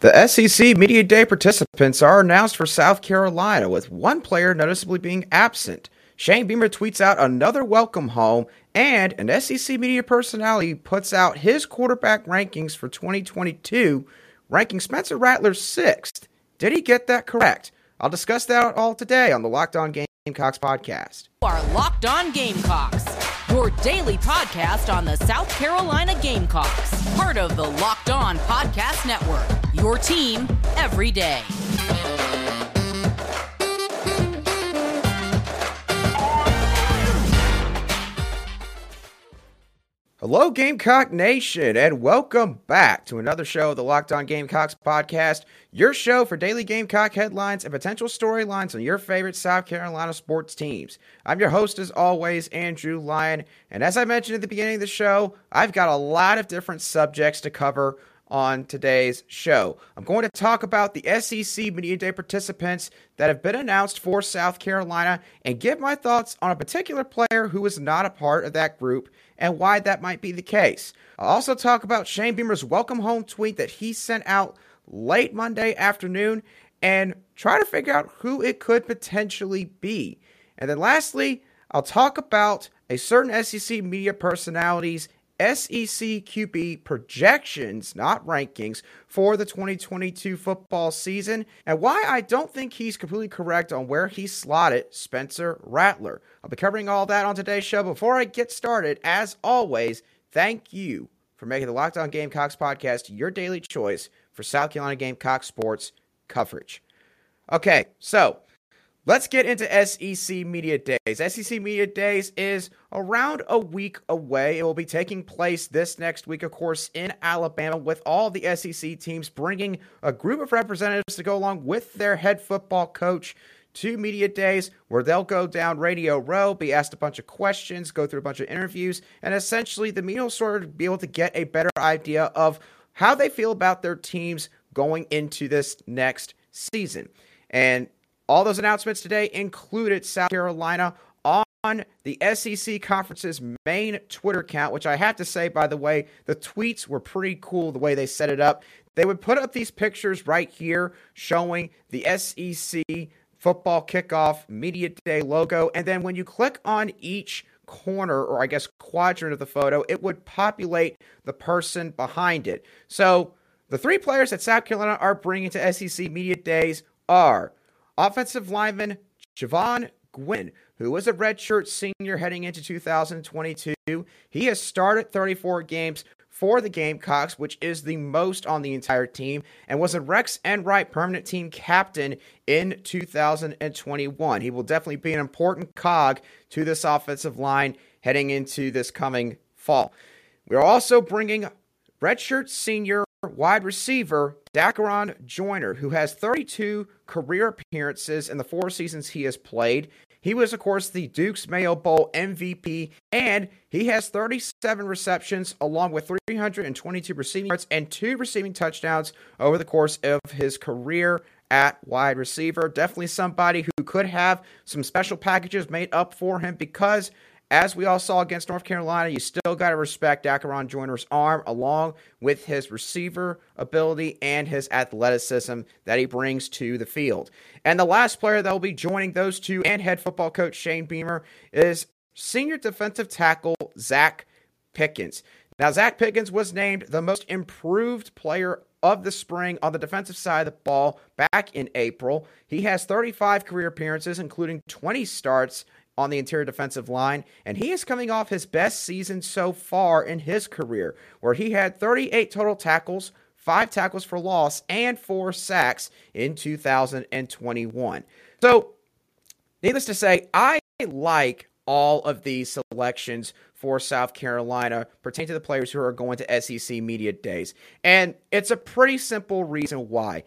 The SEC Media Day participants are announced for South Carolina, with one player noticeably being absent. Shane Beamer tweets out another welcome home, and an SEC media personality puts out his quarterback rankings for 2022, ranking Spencer Rattler sixth. Did he get that correct? I'll discuss that all today on the Locked On Gamecocks podcast. Our Locked On Gamecocks, your daily podcast on the South Carolina Gamecocks, part of the Locked On Podcast Network. Your team every day. Hello, Gamecock Nation, and welcome back to another show of the Locked On Gamecocks podcast, your show for daily Gamecock headlines and potential storylines on your favorite South Carolina sports teams. I'm your host, as always, Andrew Lyon, and as I mentioned at the beginning of the show, I've got a lot of different subjects to cover on today's show. I'm going to talk about the SEC Media Day participants that have been announced for South Carolina and give my thoughts on a particular player who is not a part of that group and why that might be the case. I'll also talk about Shane Beamer's welcome home tweet that he sent out late Monday afternoon and try to figure out who it could potentially be. And then lastly, I'll talk about a certain SEC media personality's SEC QB projections, not rankings, for the 2022 football season, and why I don't think he's completely correct on where he slotted Spencer Rattler. I'll be covering all that on today's show. Before I get started, as always, thank you for making the Locked On Gamecocks podcast your daily choice for South Carolina Gamecocks sports coverage. Okay, so Let's get into SEC Media Days. SEC Media Days is around a week away. It will be taking place this next week, of course, in Alabama, with all the SEC teams bringing a group of representatives to go along with their head football coach to Media Days, where they'll go down Radio Row, be asked a bunch of questions, go through a bunch of interviews, and essentially the media will sort of be able to get a better idea of how they feel about their teams going into this next season. And all those announcements today included South Carolina on the SEC conference's main Twitter account, which I have to say, by the way, the tweets were pretty cool the way they set it up. They would put up these pictures right here showing the SEC football kickoff media day logo. And then when you click on each corner, or I guess quadrant of the photo, it would populate the person behind it. So the three players that South Carolina are bringing to SEC media days are Offensive lineman Jovaughn Gwyn, who was a redshirt senior heading into 2022. He has started 34 games for the Gamecocks, which is the most on the entire team, and was a Rex Enright permanent team captain in 2021. He will definitely be an important cog to this offensive line heading into this coming fall. We're also bringing redshirt senior wide receiver Dakereon Joyner, who has 32 career appearances in the four seasons he has played. He was, of course, the Duke's Mayo Bowl MVP, and he has 37 receptions along with 322 receiving yards and two receiving touchdowns over the course of his career at wide receiver. Definitely somebody who could have some special packages made up for him because as we all saw against North Carolina, you still got to respect Dakereon Joyner's arm along with his receiver ability and his athleticism that he brings to the field. And the last player that will be joining those two and head football coach Shane Beamer is senior defensive tackle Zacch Pickens. Now, Zacch Pickens was named the most improved player of the spring on the defensive side of the ball back in April. He has 35 career appearances, including 20 starts on the interior defensive line, and he is coming off his best season so far in his career, where he had 38 total tackles, five tackles for loss, and four sacks in 2021. So, needless to say, I like all of these selections for South Carolina pertaining to the players who are going to SEC Media Days. And it's a pretty simple reason why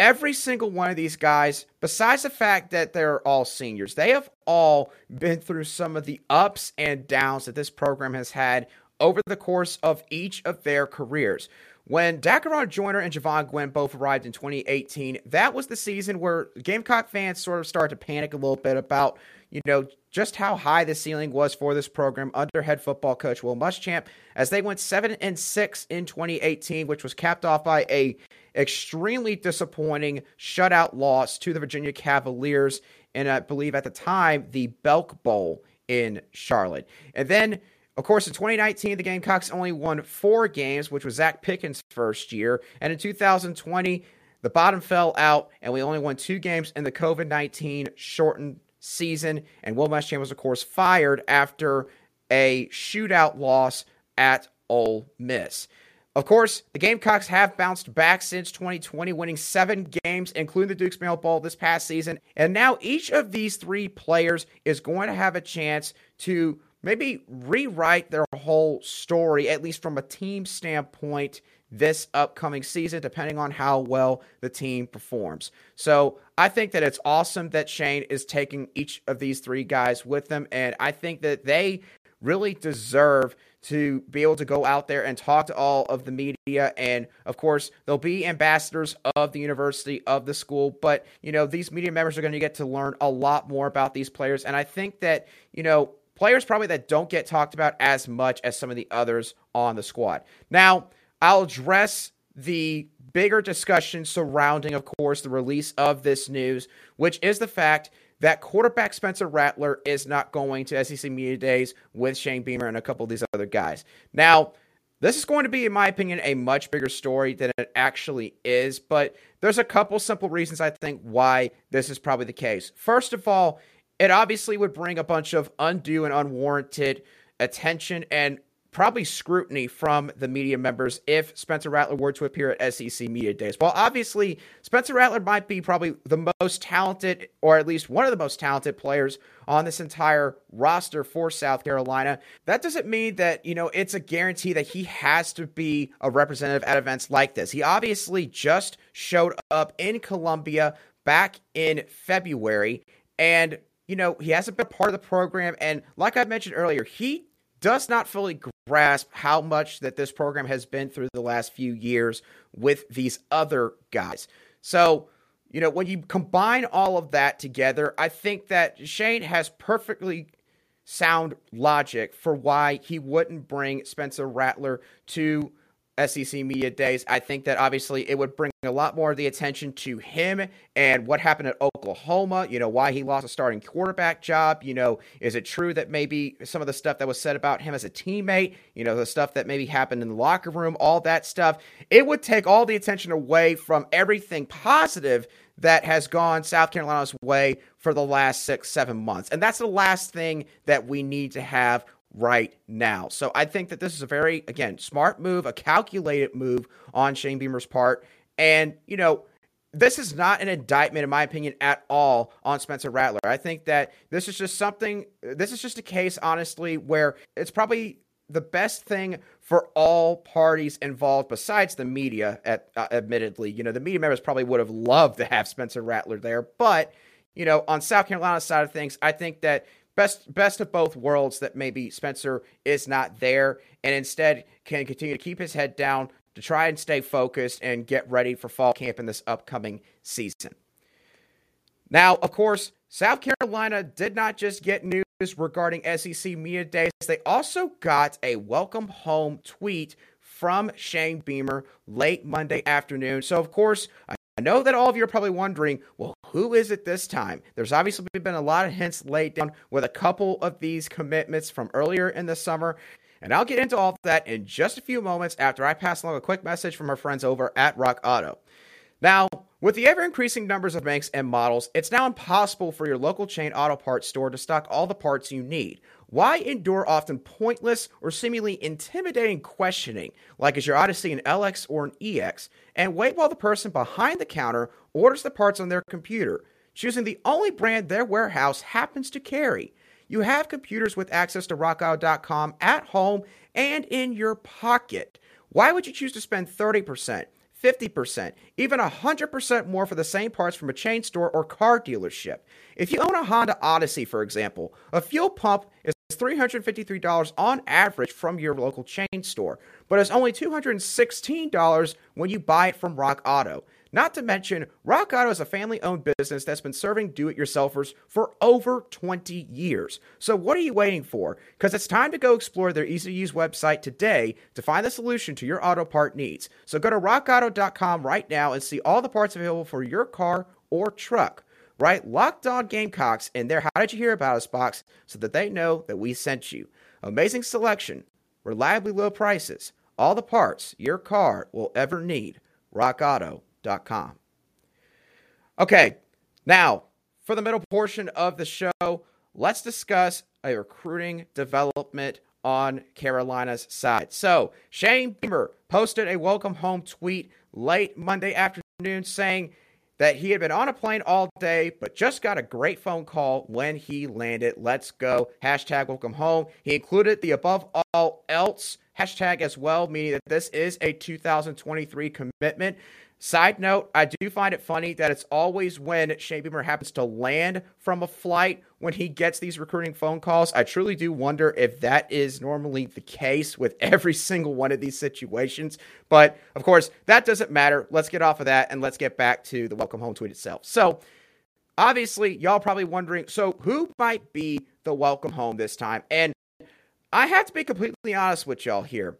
every single one of these guys, besides the fact that they're all seniors, they have all been through some of the ups and downs that this program has had over the course of each of their careers. When Dakereon Joyner and Jovaughn Gwyn both arrived in 2018, that was the season where Gamecock fans sort of started to panic a little bit about, you know, just how high the ceiling was for this program under head football coach Will Muschamp, as they went seven and six in 2018, which was capped off by a extremely disappointing shutout loss to the Virginia Cavaliers, and I believe at the time the Belk Bowl in Charlotte. And then, of course, in 2019, the Gamecocks only won four games, which was Zacch Pickens' first year. And in 2020, the bottom fell out, and we only won two games in the COVID 19 shortened season. And Will Muschamp was, of course, fired after a shootout loss at Ole Miss. Of course, the Gamecocks have bounced back since 2020, winning seven games, including the Duke's Mayo Bowl this past season. And now each of these three players is going to have a chance to maybe rewrite their whole story, at least from a team standpoint, this upcoming season, depending on how well the team performs. So I think that it's awesome that Shane is taking each of these three guys with them. And I think that they really deserve to be able to go out there and talk to all of the media. And of course, they'll be ambassadors of the university, of the school. But, you know, these media members are going to get to learn a lot more about these players. And I think that, you know, players probably that don't get talked about as much as some of the others on the squad. Now, I'll address the bigger discussion surrounding, of course, the release of this news, which is the fact that quarterback Spencer Rattler is not going to SEC Media Days with Shane Beamer and a couple of these other guys. Now, this is going to be, in my opinion, a much bigger story than it actually is, but there's a couple simple reasons I think why this is probably the case. First of all, it obviously would bring a bunch of undue and unwarranted attention and probably scrutiny from the media members if Spencer Rattler were to appear at SEC Media Days. Well, obviously, Spencer Rattler might be probably the most talented, or at least one of the most talented players on this entire roster for South Carolina. That doesn't mean that, you know, it's a guarantee that he has to be a representative at events like this. He obviously just showed up in Columbia back in February and you know, he hasn't been part of the program. And like I mentioned earlier, he does not fully grasp how much that this program has been through the last few years with these other guys. So, you know, when you combine all of that together, I think that Shane has perfectly sound logic for why he wouldn't bring Spencer Rattler to SEC Media Days. I think that obviously it would bring a lot more of the attention to him and what happened at Oklahoma, you know, why he lost a starting quarterback job. You know, is it true that maybe some of the stuff that was said about him as a teammate, you know, the stuff that maybe happened in the locker room, all that stuff, it would take all the attention away from everything positive that has gone South Carolina's way for the last six, seven months. And that's the last thing that we need to have right now. So I think that this is a very, again, smart move, a calculated move on Shane Beamer's part. And, you know, this is not an indictment, in my opinion, at all on Spencer Rattler. I think that this is just something, this is just a case, honestly, where it's probably the best thing for all parties involved besides the media at, uh, admittedly you know the media members probably would have loved to have spencer rattler there but you know on south carolina's side of things i think that best best of both worlds that maybe Spencer is not there and instead can continue to keep his head down to try and stay focused and get ready for fall camp in this upcoming season. Now, of course, South Carolina did not just get news regarding SEC Media Days, they also got a welcome home tweet from Shane Beamer late Monday afternoon. So, of course, I know that all of you are probably wondering, well, who is it this time? There's obviously been a lot of hints laid down with a couple of these commitments from earlier in the summer. And I'll get into all that in just a few moments after I pass along a quick message from our friends over at Rock Auto. Now, with the ever increasing numbers of banks and models, it's now impossible for your local chain auto parts store to stock all the parts you need. Why endure often pointless or seemingly intimidating questioning, like is your Odyssey an LX or an EX, and wait while the person behind the counter orders the parts on their computer, choosing the only brand their warehouse happens to carry? You have computers with access to rockauto.com at home and in your pocket. Why would you choose to spend 30%? 50%, even 100% more for the same parts from a chain store or car dealership. If you own a Honda Odyssey, for example, a fuel pump is $353 on average from your local chain store, but it's only $216 when you buy it from Rock Auto. Not to mention, Rock Auto is a family owned business that's been serving do it yourselfers for over 20 years. So, what are you waiting for? Because it's time to go explore their easy to use website today to find the solution to your auto part needs. So, go to rockauto.com right now and see all the parts available for your car or truck. Right? Locked on Gamecocks in their How Did You Hear About Us box so that they know that we sent you. Amazing selection, reliably low prices, all the parts your car will ever need. RockAuto com. Okay, now for the middle portion of the show, let's discuss a recruiting development on Carolina's side. So, Shane Beamer posted a welcome home tweet late Monday afternoon saying that he had been on a plane all day, but just got a great phone call when he landed. Let's go. Hashtag welcome home. He included the above all else hashtag as well, meaning that this is a 2023 commitment. Side note, I do find it funny that it's always when Shane Beamer happens to land from a flight when he gets these recruiting phone calls. I truly do wonder if that is normally the case with every single one of these situations. But of course, that doesn't matter. Let's get off of that and let's get back to the welcome home tweet itself. So, obviously, y'all probably wondering so who might be the welcome home this time? And I have to be completely honest with y'all here.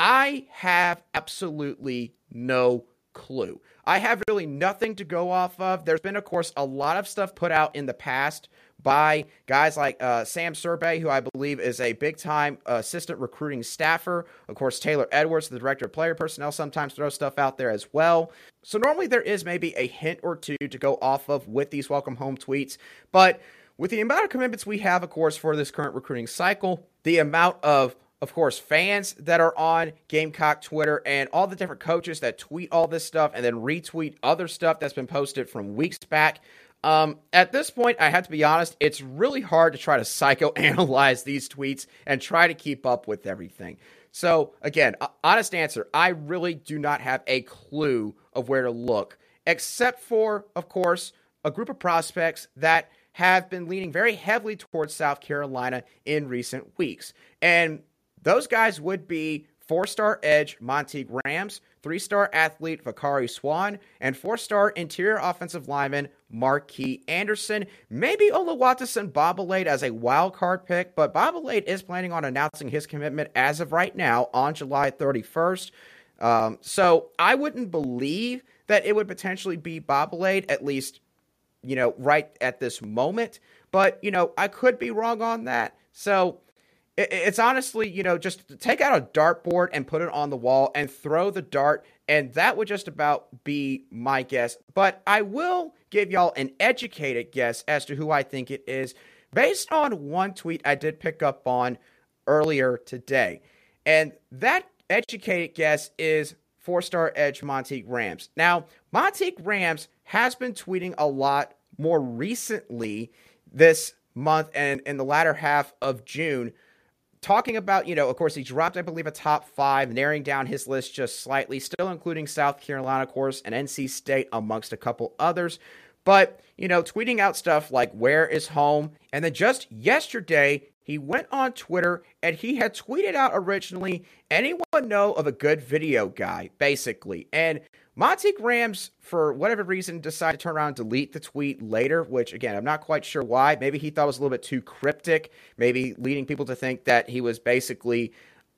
I have absolutely no clue. I have really nothing to go off of. There's been, of course, a lot of stuff put out in the past by guys like uh, Sam Survey, who I believe is a big time assistant recruiting staffer. Of course, Taylor Edwards, the director of player personnel, sometimes throws stuff out there as well. So normally there is maybe a hint or two to go off of with these welcome home tweets. But with the amount of commitments we have, of course, for this current recruiting cycle, the amount of of course, fans that are on Gamecock Twitter and all the different coaches that tweet all this stuff and then retweet other stuff that's been posted from weeks back. Um, at this point, I have to be honest, it's really hard to try to psychoanalyze these tweets and try to keep up with everything. So, again, honest answer, I really do not have a clue of where to look, except for, of course, a group of prospects that have been leaning very heavily towards South Carolina in recent weeks. And those guys would be four star edge Monty Rams, three star athlete Vakari Swan, and four star interior offensive lineman Marquis Anderson. Maybe Oluwatosin Babalade as a wild card pick, but Babalade is planning on announcing his commitment as of right now on July 31st. Um, so I wouldn't believe that it would potentially be Babalade, at least, you know, right at this moment. But, you know, I could be wrong on that. So it's honestly, you know, just take out a dartboard and put it on the wall and throw the dart, and that would just about be my guess. But I will give y'all an educated guess as to who I think it is based on one tweet I did pick up on earlier today. And that educated guess is four star edge Monteque Rams. Now, Monteque Rams has been tweeting a lot more recently this month and in the latter half of June talking about, you know, of course, he dropped, I believe, a top five, narrowing down his list just slightly, still including South Carolina, of course, and NC State, amongst a couple others. But, you know, tweeting out stuff like, where is home? And then just yesterday, he went on Twitter and he had tweeted out originally, anyone know of a good video guy, basically. And Monty Grams, for whatever reason, decided to turn around and delete the tweet later, which again, I'm not quite sure why. Maybe he thought it was a little bit too cryptic, maybe leading people to think that he was basically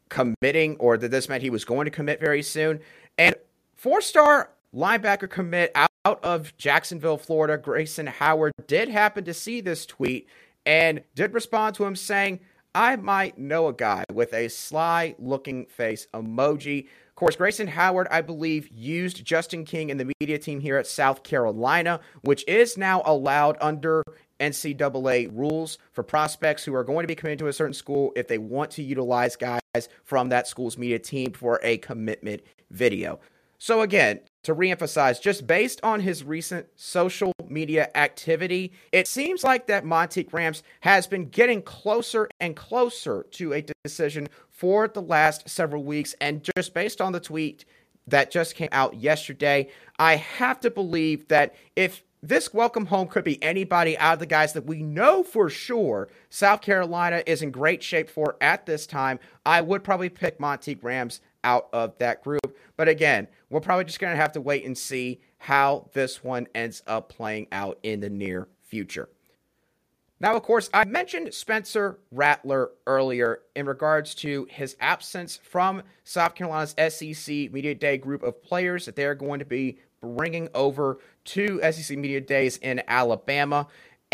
committing or that this meant he was going to commit very soon. And four star linebacker commit out, out of Jacksonville, Florida, Grayson Howard did happen to see this tweet and did respond to him saying, I might know a guy with a sly looking face emoji Of course, Grayson Howard, I believe, used Justin King and the media team here at South Carolina, which is now allowed under NCAA rules for prospects who are going to be committed to a certain school if they want to utilize guys from that school's media team for a commitment video. So, again, to reemphasize, just based on his recent social media activity, it seems like that Monteque Rams has been getting closer and closer to a decision for the last several weeks. And just based on the tweet that just came out yesterday, I have to believe that if this welcome home could be anybody out of the guys that we know for sure South Carolina is in great shape for at this time. I would probably pick Monty Grahams out of that group. But again, we're probably just going to have to wait and see how this one ends up playing out in the near future. Now, of course, I mentioned Spencer Rattler earlier in regards to his absence from South Carolina's SEC Media Day group of players that they're going to be bringing over to SEC Media Days in Alabama.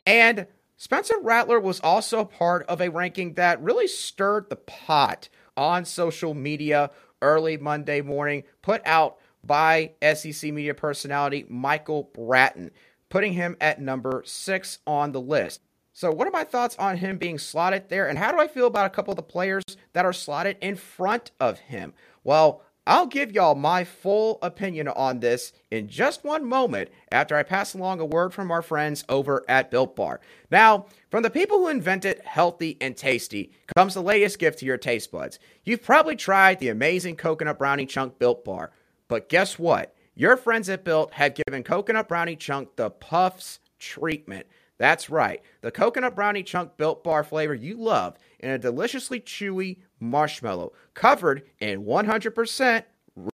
And Spencer Rattler was also part of a ranking that really stirred the pot on social media early Monday morning, put out by SEC media personality Michael Bratton, putting him at number six on the list. So, what are my thoughts on him being slotted there? And how do I feel about a couple of the players that are slotted in front of him? Well, I'll give y'all my full opinion on this in just one moment after I pass along a word from our friends over at Built Bar. Now, from the people who invented healthy and tasty comes the latest gift to your taste buds. You've probably tried the amazing coconut brownie chunk Built Bar, but guess what? Your friends at Built have given coconut brownie chunk the puffs treatment. That's right. The coconut brownie chunk built bar flavor you love in a deliciously chewy marshmallow covered in 100%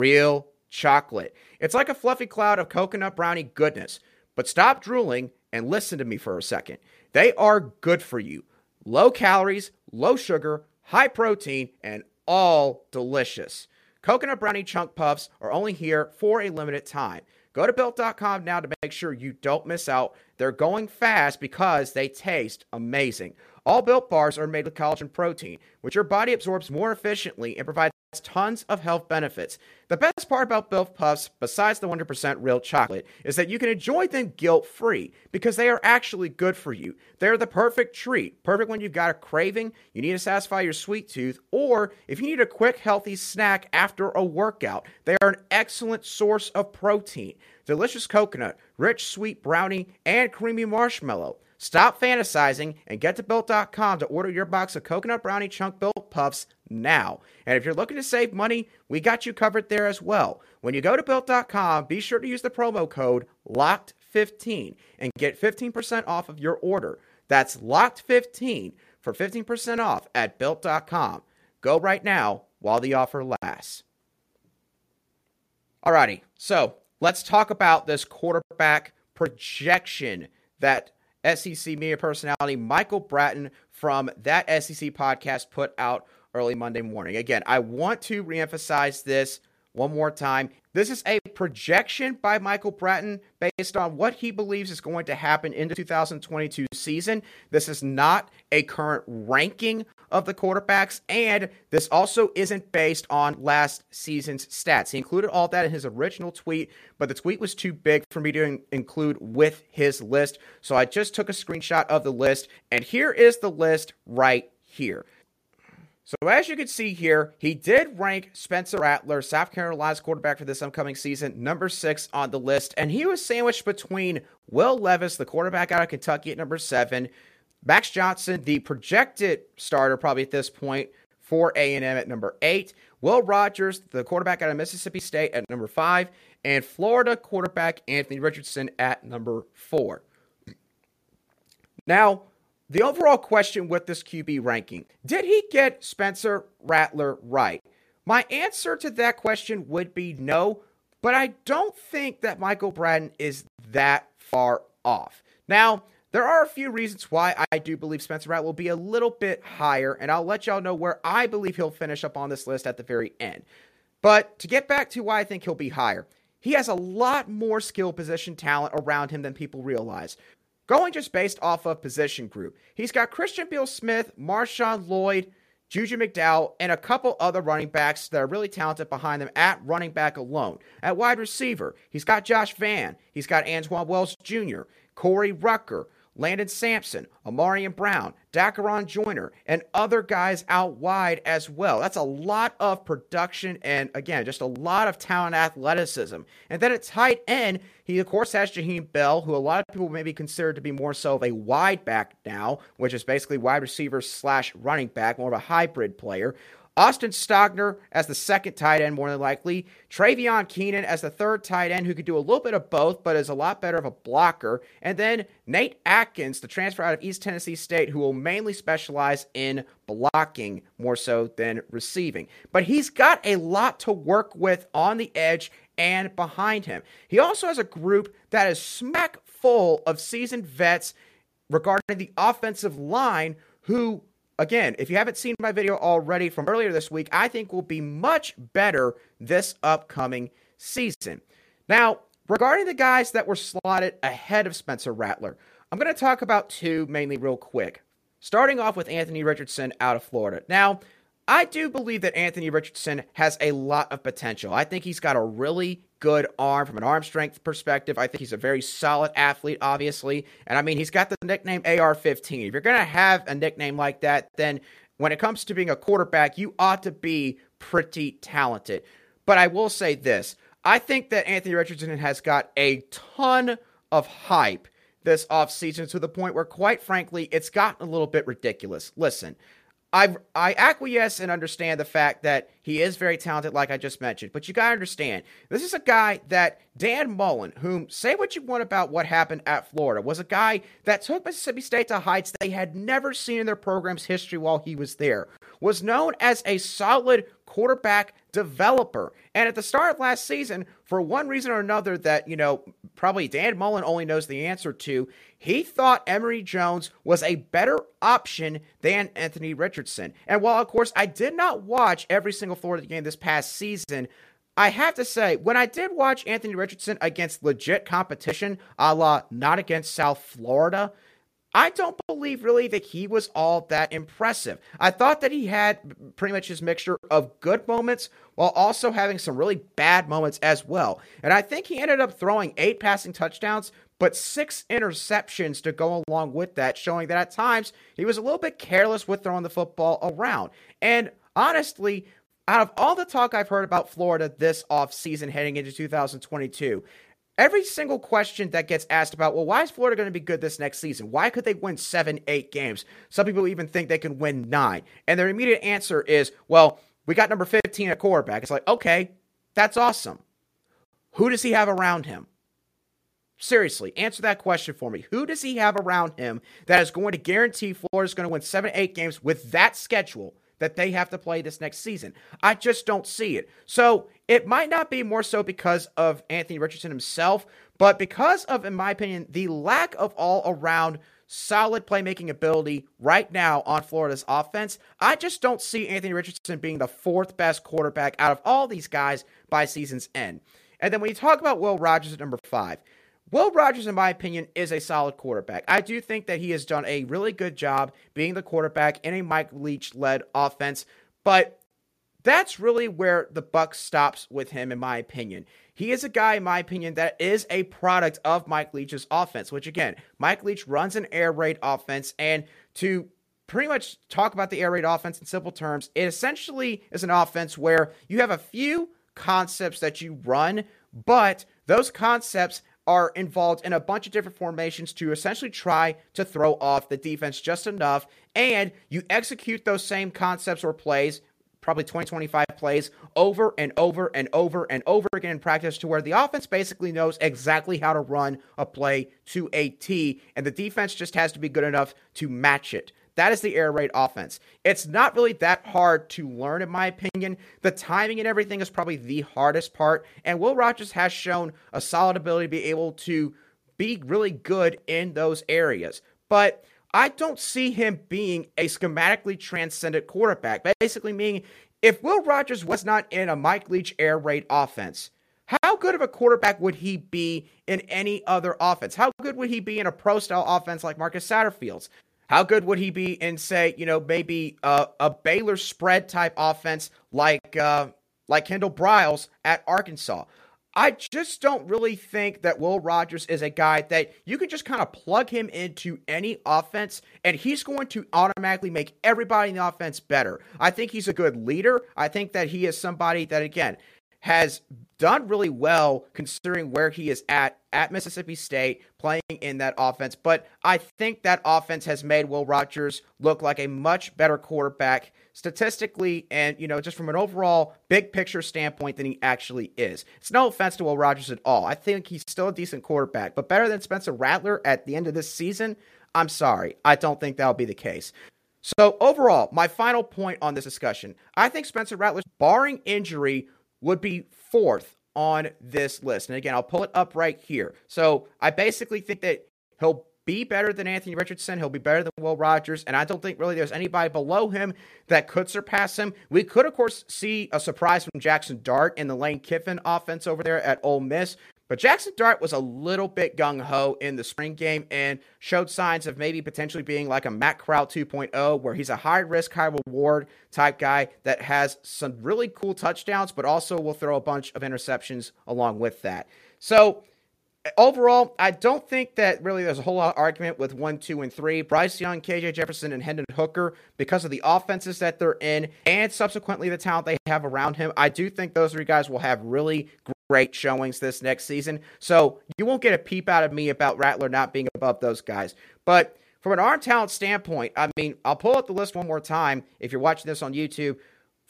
real chocolate. It's like a fluffy cloud of coconut brownie goodness. But stop drooling and listen to me for a second. They are good for you. Low calories, low sugar, high protein, and all delicious. Coconut brownie chunk puffs are only here for a limited time. Go to built.com now to make sure you don't miss out. They're going fast because they taste amazing. All built bars are made with collagen protein, which your body absorbs more efficiently and provides tons of health benefits. The best part about Built Puffs, besides the 100% real chocolate, is that you can enjoy them guilt free because they are actually good for you. They're the perfect treat, perfect when you've got a craving, you need to satisfy your sweet tooth, or if you need a quick, healthy snack after a workout. They are an excellent source of protein. Delicious coconut, rich sweet brownie, and creamy marshmallow. Stop fantasizing and get to built.com to order your box of coconut brownie chunk built puffs now. And if you're looking to save money, we got you covered there as well. When you go to built.com, be sure to use the promo code LOCKED15 and get 15% off of your order. That's LOCKED15 for 15% off at built.com. Go right now while the offer lasts. Alrighty, so let's talk about this quarterback projection that SEC media personality Michael Bratton from that SEC podcast put out early Monday morning. Again, I want to reemphasize this one more time. This is a projection by Michael Bratton based on what he believes is going to happen in the 2022 season. This is not a current ranking of the quarterbacks, and this also isn't based on last season's stats. He included all that in his original tweet, but the tweet was too big for me to include with his list. So I just took a screenshot of the list, and here is the list right here. So as you can see here, he did rank Spencer Rattler, South Carolina's quarterback for this upcoming season, number six on the list, and he was sandwiched between Will Levis, the quarterback out of Kentucky, at number seven, Max Johnson, the projected starter probably at this point for A&M at number eight, Will Rogers, the quarterback out of Mississippi State at number five, and Florida quarterback Anthony Richardson at number four. Now, the overall question with this QB ranking did he get Spencer Rattler right? My answer to that question would be no, but I don't think that Michael Bratton is that far off. Now, there are a few reasons why I do believe Spencer Rattler will be a little bit higher, and I'll let y'all know where I believe he'll finish up on this list at the very end. But to get back to why I think he'll be higher, he has a lot more skill position talent around him than people realize. Going just based off of position group, he's got Christian Beal Smith, Marshawn Lloyd, Juju McDowell, and a couple other running backs that are really talented behind them at running back alone. At wide receiver, he's got Josh Vann, he's got Antoine Wells Jr., Corey Rucker, Landon Sampson, Ahmarean Brown, Dakereon Joyner, and other guys out wide as well. That's a lot of production and, again, just a lot of talent athleticism. And then at tight end, he, of course, has Jaheim Bell, who a lot of people maybe consider to be more so of a wide back now, which is basically wide receiver slash running back, more of a hybrid player. Austin Stogner as the second tight end, more than likely. Treveon Keenan as the third tight end, who could do a little bit of both, but is a lot better of a blocker. And then Nate Adkins, the transfer out of East Tennessee State, who will mainly specialize in blocking more so than receiving. But he's got a lot to work with on the edge and behind him. He also has a group that is smack full of seasoned vets regarding the offensive line who again, if you haven't seen my video already from earlier this week, I think will be much better this upcoming season. Now, regarding the guys that were slotted ahead of Spencer Rattler, I'm going to talk about two mainly real quick. Starting off with Anthony Richardson out of Florida. Now, I do believe that Anthony Richardson has a lot of potential. I think he's got a really good arm from an arm strength perspective. I think he's a very solid athlete, obviously. And I mean, he's got the nickname AR 15. If you're going to have a nickname like that, then when it comes to being a quarterback, you ought to be pretty talented. But I will say this I think that Anthony Richardson has got a ton of hype this offseason to the point where, quite frankly, it's gotten a little bit ridiculous. Listen, I I acquiesce and understand the fact that he is very talented, like I just mentioned. But you gotta understand, this is a guy that Dan Mullen, whom say what you want about what happened at Florida, was a guy that took Mississippi State to heights they had never seen in their program's history while he was there. Was known as a solid quarterback developer. And at the start of last season, for one reason or another that, you know, probably Dan Mullen only knows the answer to, he thought Emory Jones was a better option than Anthony Richardson. And while, of course, I did not watch every single Florida game this past season, I have to say, when I did watch Anthony Richardson against legit competition, a la not against South Florida, I don't believe really that he was all that impressive. I thought that he had pretty much his mixture of good moments while also having some really bad moments as well. And I think he ended up throwing eight passing touchdowns, but six interceptions to go along with that, showing that at times he was a little bit careless with throwing the football around. And honestly, out of all the talk I've heard about Florida this offseason heading into 2022, Every single question that gets asked about, well, why is Florida going to be good this next season? Why could they win seven, eight games? Some people even think they can win nine. And their immediate answer is, well, we got number 15 at quarterback. It's like, okay, that's awesome. Who does he have around him? Seriously, answer that question for me. Who does he have around him that is going to guarantee Florida's going to win seven, eight games with that schedule that they have to play this next season. I just don't see it. So it might not be more so because of Anthony Richardson himself, but because of, in my opinion, the lack of all around solid playmaking ability right now on Florida's offense. I just don't see Anthony Richardson being the fourth best quarterback out of all these guys by season's end. And then when you talk about Will Rogers at number five, Will Rogers, in my opinion, is a solid quarterback. I do think that he has done a really good job being the quarterback in a Mike Leach led offense, but that's really where the buck stops with him, in my opinion. He is a guy, in my opinion, that is a product of Mike Leach's offense, which again, Mike Leach runs an air raid offense, and to pretty much talk about the air raid offense in simple terms, it essentially is an offense where you have a few concepts that you run, but those concepts are involved in a bunch of different formations to essentially try to throw off the defense just enough. And you execute those same concepts or plays, probably 20, 25 plays, over and over and over and over again in practice to where the offense basically knows exactly how to run a play to a T. And the defense just has to be good enough to match it. That is the air raid offense. It's not really that hard to learn, in my opinion. The timing and everything is probably the hardest part. And Will Rogers has shown a solid ability to be able to be really good in those areas. But I don't see him being a schematically transcendent quarterback. Basically, meaning if Will Rogers was not in a Mike Leach air raid offense, how good of a quarterback would he be in any other offense? How good would he be in a pro style offense like Marcus Satterfield's? How good would he be in, say, you know, maybe a, a Baylor spread type offense like uh, like Kendall Briles at Arkansas? I just don't really think that Will Rogers is a guy that you can just kind of plug him into any offense and he's going to automatically make everybody in the offense better. I think he's a good leader. I think that he is somebody that, again, has done really well considering where he is at at Mississippi State playing in that offense. But I think that offense has made Will Rogers look like a much better quarterback statistically and, you know, just from an overall big picture standpoint than he actually is. It's no offense to Will Rogers at all. I think he's still a decent quarterback, but better than Spencer Rattler at the end of this season. I'm sorry. I don't think that'll be the case. So, overall, my final point on this discussion I think Spencer Rattler, barring injury, would be fourth on this list. And again, I'll pull it up right here. So I basically think that he'll be better than Anthony Richardson. He'll be better than Will Rogers. And I don't think really there's anybody below him that could surpass him. We could, of course, see a surprise from Jackson Dart in the Lane Kiffin offense over there at Ole Miss. But Jackson Dart was a little bit gung ho in the spring game and showed signs of maybe potentially being like a Matt Corral 2.0, where he's a high risk, high reward type guy that has some really cool touchdowns, but also will throw a bunch of interceptions along with that. So overall, I don't think that really there's a whole lot of argument with one, two, and three. Bryce Young, KJ Jefferson, and Hendon Hooker because of the offenses that they're in and subsequently the talent they have around him. I do think those three guys will have really great showings this next season. So you won't get a peep out of me about Rattler not being above those guys. But from an arm talent standpoint, I mean, I'll pull up the list one more time if you're watching this on YouTube.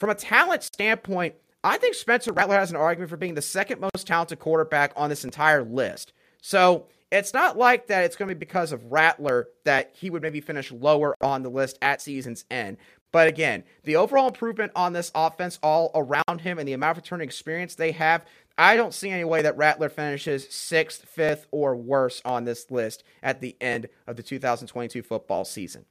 From a talent standpoint, I think Spencer Rattler has an argument for being the second most talented quarterback on this entire list. So it's not like that it's going to be because of Rattler that he would maybe finish lower on the list at season's end. But again, the overall improvement on this offense all around him and the amount of returning experience they have, I don't see any way that Rattler finishes sixth, fifth, or worse on this list at the end of the 2022 football season.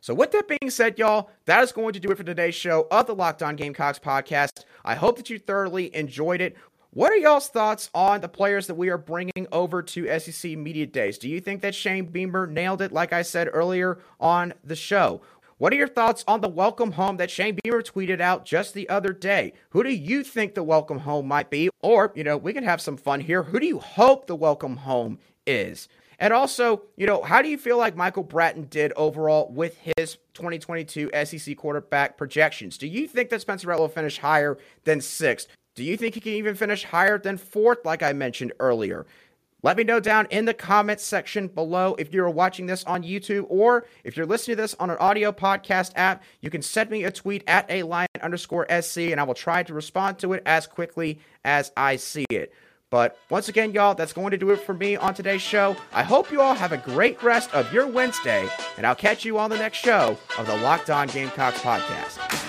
So, with that being said, y'all, that is going to do it for today's show of the Locked On Gamecocks podcast. I hope that you thoroughly enjoyed it. What are y'all's thoughts on the players that we are bringing over to SEC Media Days? Do you think that Shane Beamer nailed it, like I said earlier on the show? What are your thoughts on the welcome home that Shane Beamer tweeted out just the other day? Who do you think the welcome home might be? Or, you know, we can have some fun here. Who do you hope the welcome home is? And also, you know, how do you feel like Michael Bratton did overall with his 2022 SEC quarterback projections? Do you think that Spencer Rattler will finish higher than sixth? Do you think he can even finish higher than fourth, like I mentioned earlier? Let me know down in the comments section below if you're watching this on YouTube or if you're listening to this on an audio podcast app. You can send me a tweet at a lion underscore SC and I will try to respond to it as quickly as I see it. But once again, y'all, that's going to do it for me on today's show. I hope you all have a great rest of your Wednesday, and I'll catch you on the next show of the Locked On Gamecocks podcast.